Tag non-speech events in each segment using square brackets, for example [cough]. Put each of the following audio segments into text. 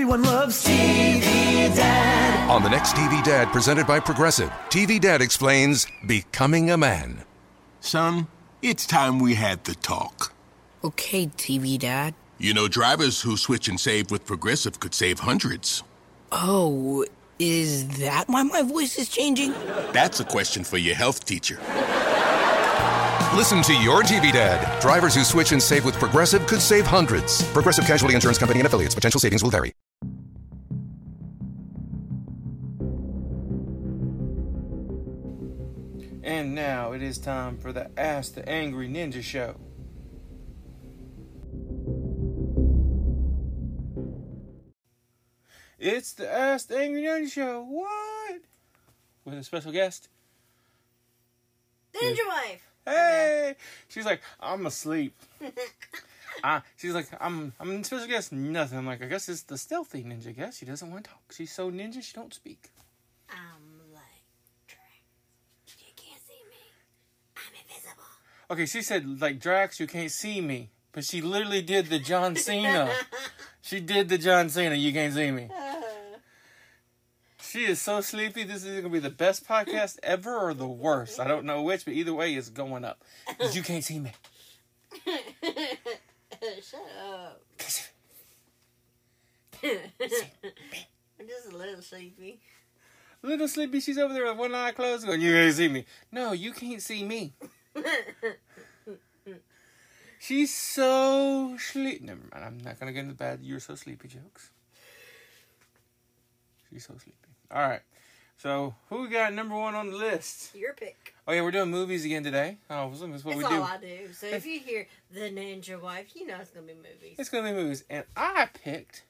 Everyone loves TV Dad. On the next TV Dad presented by Progressive, TV Dad explains becoming a man. Son, it's time we had the talk. Okay, TV Dad. You know, drivers who switch and save with Progressive could save hundreds. Oh, is that why my voice is changing? That's a question for your health teacher. Listen to your TV Dad. Drivers who switch and save with Progressive could save hundreds. Progressive Casualty Insurance Company and affiliates. Potential savings will vary. And now it is time for the Ask the Angry Ninja Show. It's the Ask the Angry Ninja Show. What? With a special guest. Ninja wife. Hey, she's like, I'm asleep. [laughs] uh, she's like, I'm, I'm supposed to guess nothing. I'm like, I guess it's the stealthy ninja. Guess she doesn't want to talk. She's so ninja, she don't speak. I'm like Drax. You can't see me. I'm invisible. Okay, she said like Drax, you can't see me, but she literally did the John Cena. [laughs] she did the John Cena. You can't see me. [laughs] She is so sleepy. This is gonna be the best podcast ever, or the worst. I don't know which, but either way, it's going up. you can't see me. [laughs] Shut up. I'm just a little sleepy. Little sleepy, she's over there with one eye closed, going, "You can't see me." No, you can't see me. [laughs] She's so sleep. Never mind. I'm not gonna get into bad. You're so sleepy jokes. She's so sleepy. All right. So who we got number one on the list? Your pick. Oh yeah, we're doing movies again today. Oh, that's what That's we all do. I do. So if you hear the Ninja Wife, you know it's gonna be movies. It's gonna be movies, and I picked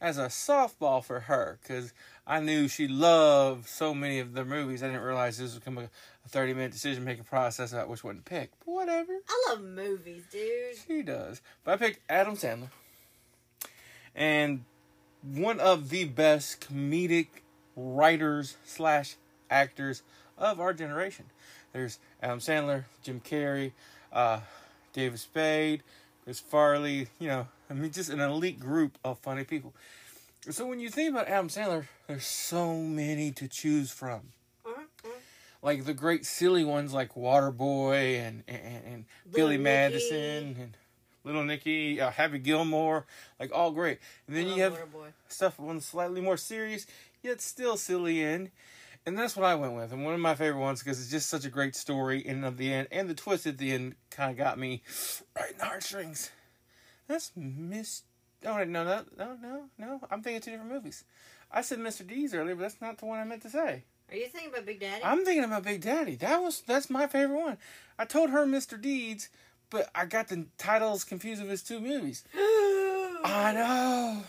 as a softball for her because I knew she loved so many of the movies. I didn't realize this would become a, a thirty minute decision making process about which one to pick. But whatever, I love movies, dude. she does. But I picked Adam Sandler, and one of the best comedic writers slash actors of our generation. There's Adam Sandler, Jim Carrey, uh, David Spade, Chris Farley. You know, I mean, just an elite group of funny people. So when you think about Adam Sandler, there's so many to choose from. Like the great silly ones like Waterboy and and, and Billy Nicky. Madison and Little Nicky, uh, Happy Gilmore, like all great. And then you have Waterboy. stuff one slightly more serious, yet still silly in. And that's what I went with. And one of my favorite ones because it's just such a great story in and of the end. And the twist at the end kind of got me right in the heartstrings. That's Miss. Oh, no, no, no, no, no. I'm thinking two different movies. I said Mr. Deeds earlier, but that's not the one I meant to say. Are you thinking about Big Daddy? I'm thinking about Big Daddy. That was that's my favorite one. I told her Mr. Deeds, but I got the titles confused of his two movies. [gasps] I know.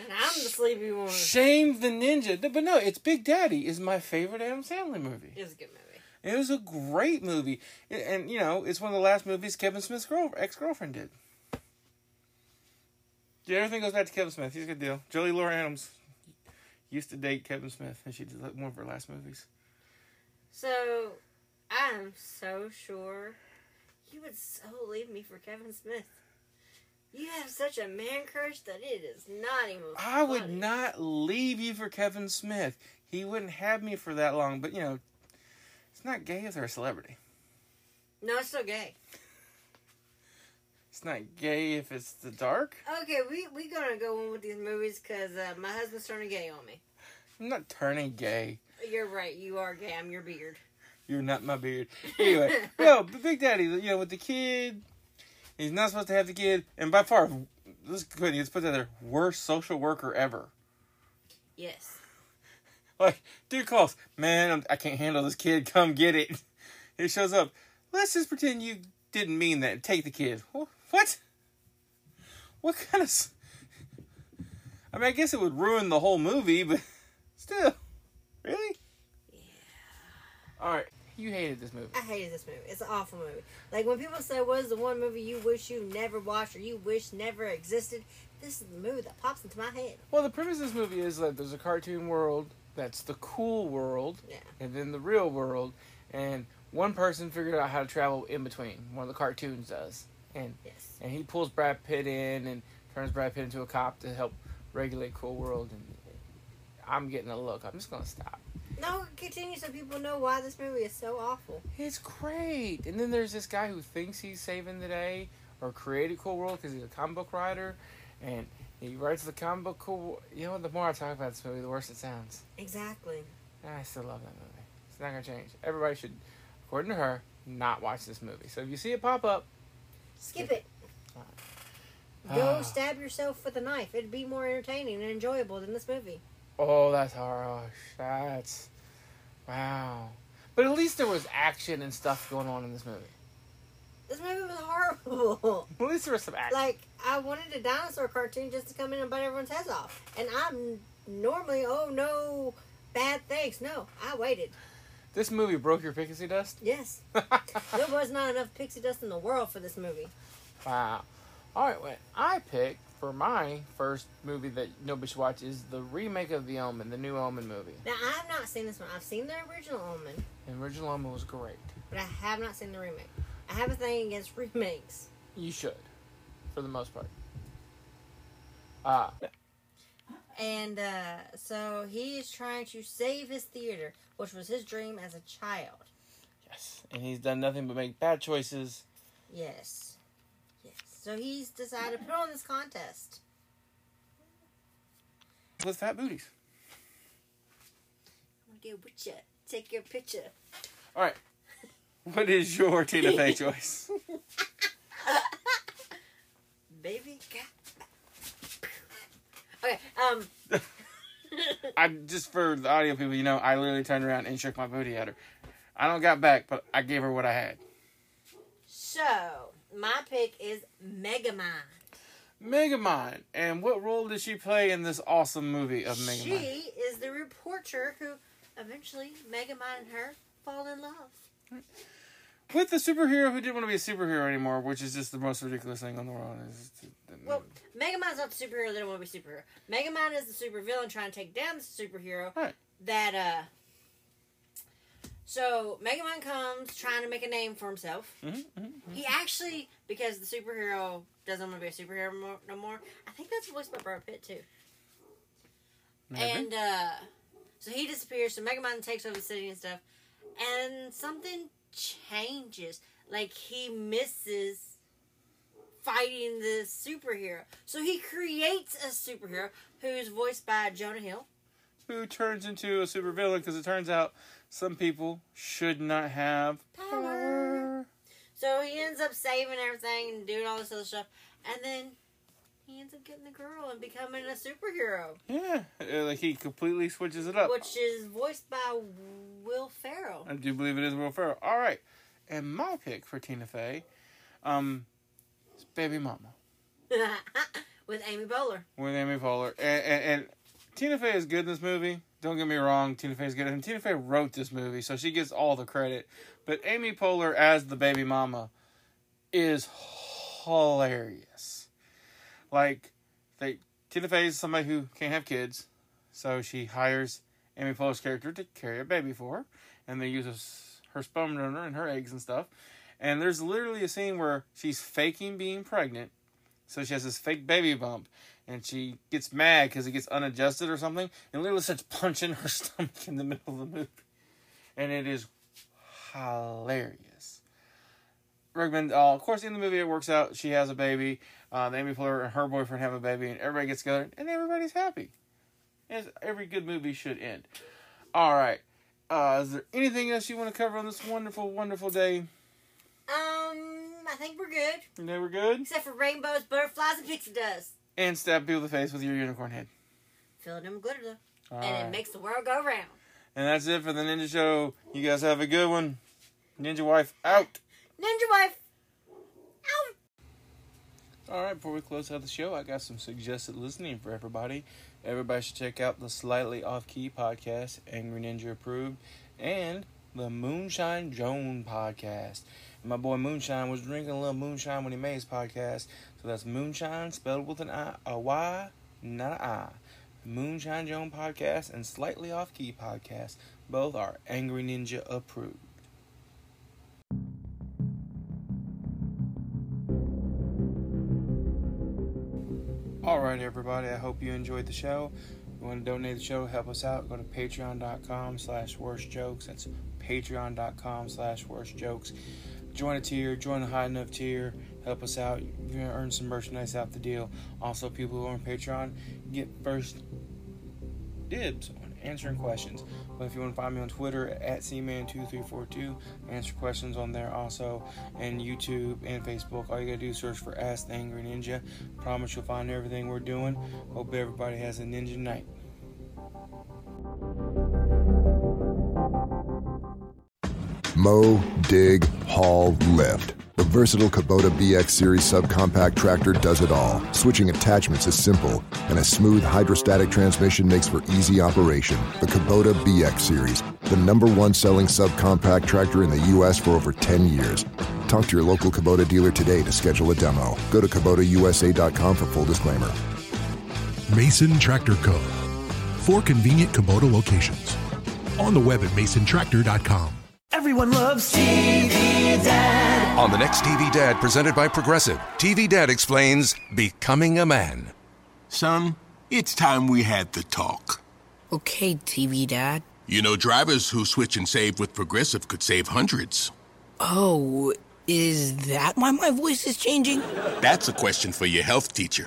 and I'm the sleepy one. Shame the ninja. But no, it's Big Daddy is my favorite Adam Sandler movie. It was a good movie. It was a great movie, and, and you know it's one of the last movies Kevin Smith's girl ex girlfriend did. Yeah, everything goes back to Kevin Smith. He's a good deal. Joey Lauren Adams used to date Kevin Smith, and she did like, one of her last movies. So I'm so sure you would so leave me for Kevin Smith. You have such a man crush that it is not even. I would not leave you for Kevin Smith. He wouldn't have me for that long, but you know, it's not gay if they're a celebrity. No, it's still gay. It's not gay if it's the dark. Okay, we we gonna go on with these movies because uh, my husband's turning gay on me. I'm not turning gay. You're right. You are gay. I'm your beard. You're not my beard. [laughs] Anyway, no, Big Daddy, you know, with the kid, he's not supposed to have the kid, and by far, let's go ahead, let's put that there, worst social worker ever. Yes. Like, dude calls, man, I'm, I can't handle this kid. Come get it. [laughs] He shows up. Let's just pretend you didn't mean that. Take the kid. Wh- What? What kind of? I mean, I guess it would ruin the whole movie, but [laughs] still, really? Yeah. All right, you hated this movie. I hated this movie. It's an awful movie. Like when people say, "What is the one movie you wish you never watched or you wish never existed?" This is the movie that pops into my head. Well, the premise of this movie is that there's a cartoon world that's the cool world, Yeah. and then the real world, and one person figured out how to travel in between. One of the cartoons does, and Yes. and he pulls Brad Pitt in and turns Brad Pitt into a cop to help regulate Cool World, and I'm getting a look. I'm just gonna stop. No, continue so people know why this movie is so awful. It's great. And then there's this guy who thinks he's saving the day or created Cool World because he's a comic book writer, and he writes the comic book Cool. You know, the more I talk about this movie, the worse it sounds. Exactly. I still love that movie. It's not gonna change. Everybody should, according to her, not watch this movie. So if you see it pop up, Skip it. Go ah. stab yourself with a knife. It'd be more entertaining and enjoyable than this movie. oh, that's harsh. That's wow. But at least there was action and stuff going on in this movie. This movie was horrible. [laughs] At least there was some action. like, I wanted a dinosaur cartoon just to come in and bite everyone's heads off. And I'm normally, oh no, bad things. No, I waited. This movie broke your pixie dust. Yes. [laughs] there was not enough pixie dust in the world for this movie. Wow. All right, what I picked for my first movie that nobody should watch is the remake of The Omen, the new Omen movie. Now, I have not seen this one. I've seen the original Omen, The original Omen was great. but I have not seen the remake. I have a thing against remakes. You should, for the most part. Ah, And uh, so he is trying to save his theater, which was his dream as a child. yes, and he's done nothing but make bad choices. Yes. Yes. So he's decided to put on this contest. with fat booties. I'm gonna get with you. Take your picture. All right, what is your Tina Fey [laughs] choice? Baby got. Okay, um. [laughs] I just for the audio people, you know, I literally turned around and shook my booty at her. I don't got back, but I gave her what I had. So, my pick is Megamind. Megamind, and what role did she play in this awesome movie of Megamind? She is the reporter who eventually Megamind and her fall in love. With the superhero who didn't want to be a superhero anymore, which is just the most ridiculous thing in the world. Is Well, Mega Man's not the superhero that don't want to be a superhero. Man is the supervillain trying to take down the superhero Right. that uh so Mega Man comes trying to make a name for himself. Mm-hmm, He actually, because the superhero doesn't want to be a superhero more, no more. I think that's voiced by Brad Pitt too. And uh so he disappears. So Mega Man takes over the city and stuff, and something changes. Like he misses fighting the superhero. So he creates a superhero who's voiced by Jonah Hill. who turns into a supervillain because it turns out some people should not have Power. So he ends up saving everything and doing all this other stuff, and then he ends up getting the girl and becoming a superhero, Yeah, uh, like he completely switches it up. which is voiced by Will Ferrell. I do believe it is Will Ferrell. All right, and my pick for Tina Fey, um, is Baby Mama [laughs] With Amy Poehler. with Amy Poehler, and, and, and Tina Fey is good in this movie. Don't get me wrong, Tina Fey is good, and Tina Fey wrote this movie, so she gets all the credit. But Amy Poehler as the Baby Mama is hilarious. Like they Tina Fey is somebody who can't have kids, so she hires Amy Poehler's character to carry a baby for her, and they use us- her sperm donor and her eggs and stuff. And there's literally a scene where she's faking being pregnant, so she has this fake baby bump, and she gets mad because it gets unadjusted or something, and literally starts punching her [laughs] stomach in the middle of the movie, and it is hilarious. Recommend. Uh, of course, in the movie, it works out. She has a baby. Uh, Amy Poehler and her boyfriend have a baby, and everybody gets together, and everybody's happy. As every good movie should end. All right. Uh, is there anything else you want to cover on this wonderful, wonderful day? Um, I think we're good. You know we're good. Except for rainbows, butterflies, and pixie dust. And stab people in the face with your unicorn head. Fill them glitter though. All and right. it makes the world go round. And that's it for the Ninja Show. You guys have a good one. Ninja Wife out. Ninja wife. Out. All right, before we close out the show, I got some suggested listening for everybody. Everybody should check out the Slightly Off Key podcast, Angry Ninja approved, and the Moonshine Joan podcast. And my boy Moonshine was drinking a little moonshine when he made his podcast. So that's Moonshine spelled with an I, a Y, not an I. Moonshine Joan podcast and Slightly Off Key podcast. Both are Angry Ninja approved. Right, everybody. I hope you enjoyed the show. If you want to donate the show, help us out. Go to patreon.com slash worst jokes. That's patreon.com slash worst jokes. Join a tier, join a high enough tier, help us out. You're going to earn some merchandise out the deal. Also, people who are on Patreon get first dibs answering questions. But if you want to find me on Twitter at cman2342, answer questions on there also, and YouTube and Facebook. All you gotta do is search for Ask the Angry Ninja. Promise you'll find everything we're doing. Hope everybody has a ninja night. Mow, dig, haul, lift. The versatile Kubota BX Series subcompact tractor does it all. Switching attachments is simple, and a smooth hydrostatic transmission makes for easy operation. The Kubota BX Series, the number one selling subcompact tractor in the U.S. for over 10 years. Talk to your local Kubota dealer today to schedule a demo. Go to KubotaUSA.com for full disclaimer. Mason Tractor Co. Four convenient Kubota locations. On the web at masontractor.com. Everyone loves TV Dad. On the next TV Dad, presented by Progressive, TV Dad explains becoming a man. Son, it's time we had the talk. Okay, TV Dad. You know, drivers who switch and save with Progressive could save hundreds. Oh, is that why my voice is changing? That's a question for your health teacher.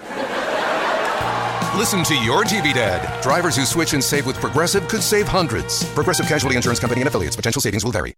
Listen to your TV Dad. Drivers who switch and save with Progressive could save hundreds. Progressive Casualty Insurance Company and affiliates. Potential savings will vary.